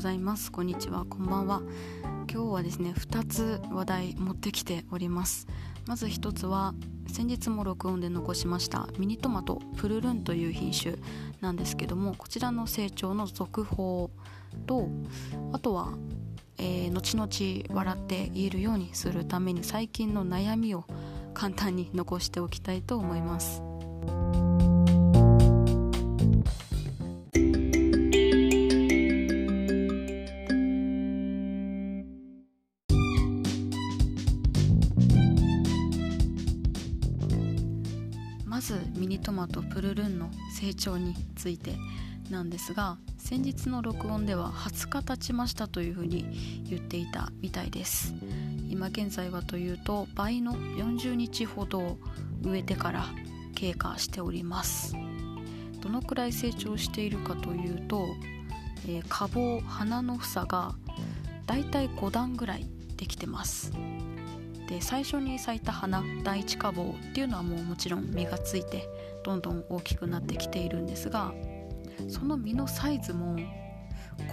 ございます。こんにちは。こんばんは。今日はですね2つ話題持ってきております。まず1つは先日も録音で残しましたミニトマトプルルンという品種なんですけどもこちらの成長の続報とあとは、えー、後々笑って言えるようにするために最近の悩みを簡単に残しておきたいと思います。ずミニトマトプルルンの成長についてなんですが先日の録音では20日経ちましたというふうに言っていたみたいです。今現在はというと倍の40日ほど植えてから経過しております。どのくらい成長しているかというと、えー、花房花の房がだいたい5段ぐらいできてます。で最初に咲いた花第一花房っていうのはもうもちろん実がついてどんどん大きくなってきているんですがその実のサイズも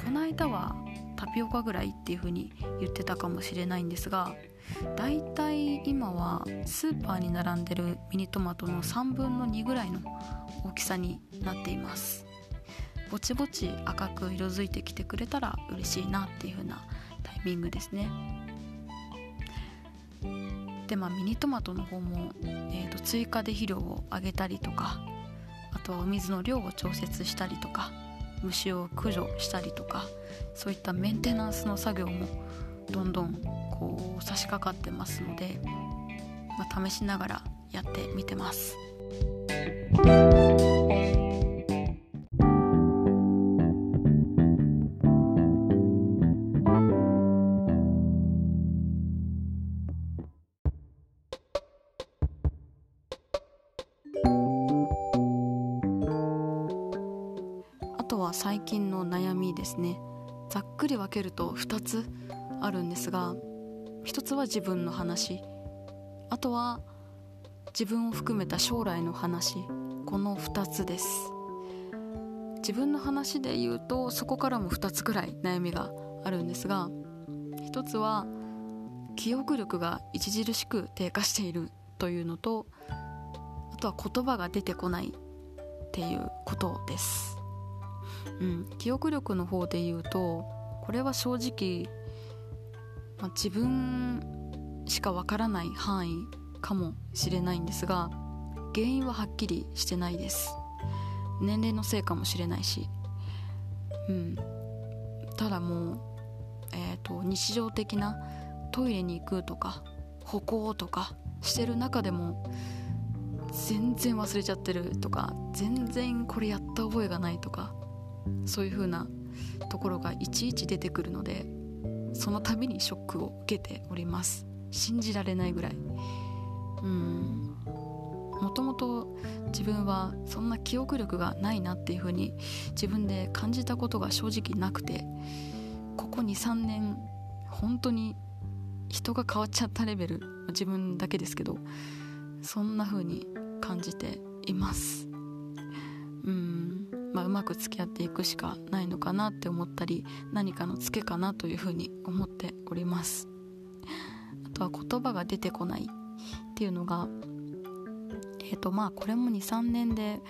この間はタピオカぐらいっていう風に言ってたかもしれないんですがだいたい今はスーパーに並んでるミニトマトの3分の2ぐらいの大きさになっています。ぼちぼち赤く色づいてきてくれたら嬉しいなっていう風なタイミングですね。でまあミニトマトの方も、えーと、追加で肥料をあげたりとかあとはお水の量を調節したりとか虫を駆除したりとかそういったメンテナンスの作業もどんどんこう差し掛かってますので、まあ、試しながらやってみてます。は最近の悩みですね。ざっくり分けると2つあるんですが1つは自分の話。あとは自分を含めた将来の話。この2つです。自分の話で言うとそこからも2つくらい悩みがあるんですが1つは記憶力が著しく低下しているというのとあとは言葉が出てこないっていうことです。うん、記憶力の方で言うとこれは正直、まあ、自分しかわからない範囲かもしれないんですが原因ははっきりしてないです。年齢のせいかもしれないし。うん。ただもうえっ、ー、と日常的なトイレに行くとか歩行とかしてる中でも全然忘れちゃってるとか全然これやった覚えがないとかそういう風なところがいちいち出てくるのでその度にショックを受けております。信じられないぐらい。うん。もともと自分はそんな記憶力がないなっていう風に自分で感じたことが正直なくてここ23年本当に人が変わっちゃったレベル自分だけですけどそんな風に感じています。まあ、うまく付き合っていくしかないのかなって思ったり何かのツケかなというふうに思っております。あとは言葉が出てこないっていうのがえっ、ー、とまあこれも23年で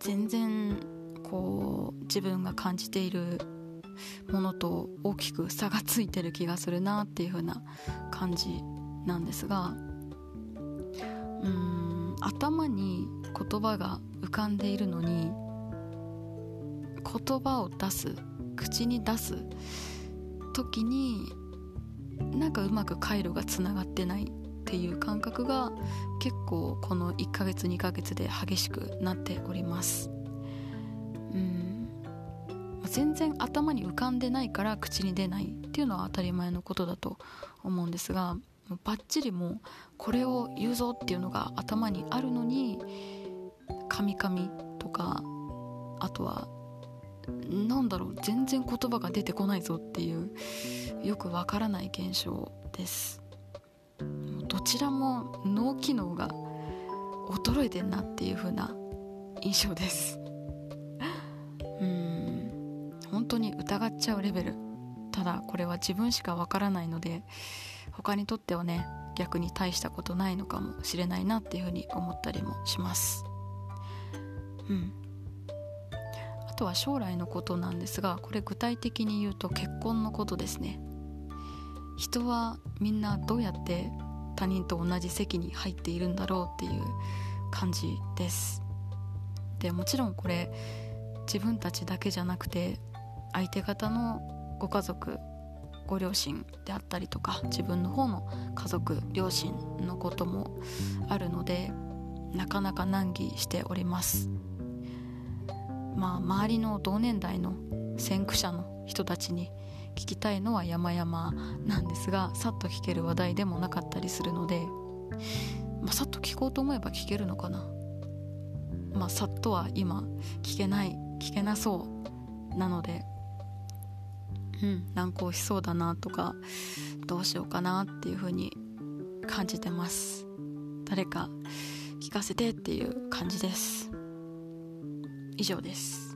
全然こう自分が感じているものと大きく差がついてる気がするなっていう風な感じなんですがうん頭に言葉が浮かんでいるのに言葉を出す口に出す時になんかうまく回路がつながってないっていう感覚が結構この1ヶ月2ヶ月で激しくなっております。うん。全然頭に浮かんでないから口に出ないっていうのは当たり前のことだと思うんですがバッチリもうこれを言うぞっていうのが頭にあるのにカミカミとかあとはなんだろう全然言葉が出てこないぞっていうよくわからない現象です。どちらも脳機能が衰えてんなっていう風な印象です。うん。本当に疑っちゃうレベル。ただこれは自分しかわからないので他にとってはね逆に大したことないのかもしれないなっていうふうに思ったりもします。うん。とは将来のことなんですがこれ具体的に言うと結婚のことですね。人はみんなどうやって他人と同じ席に入っているんだろうっていう感じです。でもちろんこれ自分たちだけじゃなくて相手方のご家族ご両親であったりとか自分の方の家族両親のこともあるのでなかなか難儀しております。まあ周りの同年代の先駆者の人たちに聞きたいのは山々なんですがさっと聞ける話題でもなかったりするので、まあ、さっと聞こうと思えば聞けるのかな。まあさっとは今聞けない聞けなそうなのでうん難航しそうだなとかどうしようかなっていう風に感じてます。誰か聞かせてっていう感じです。以上です。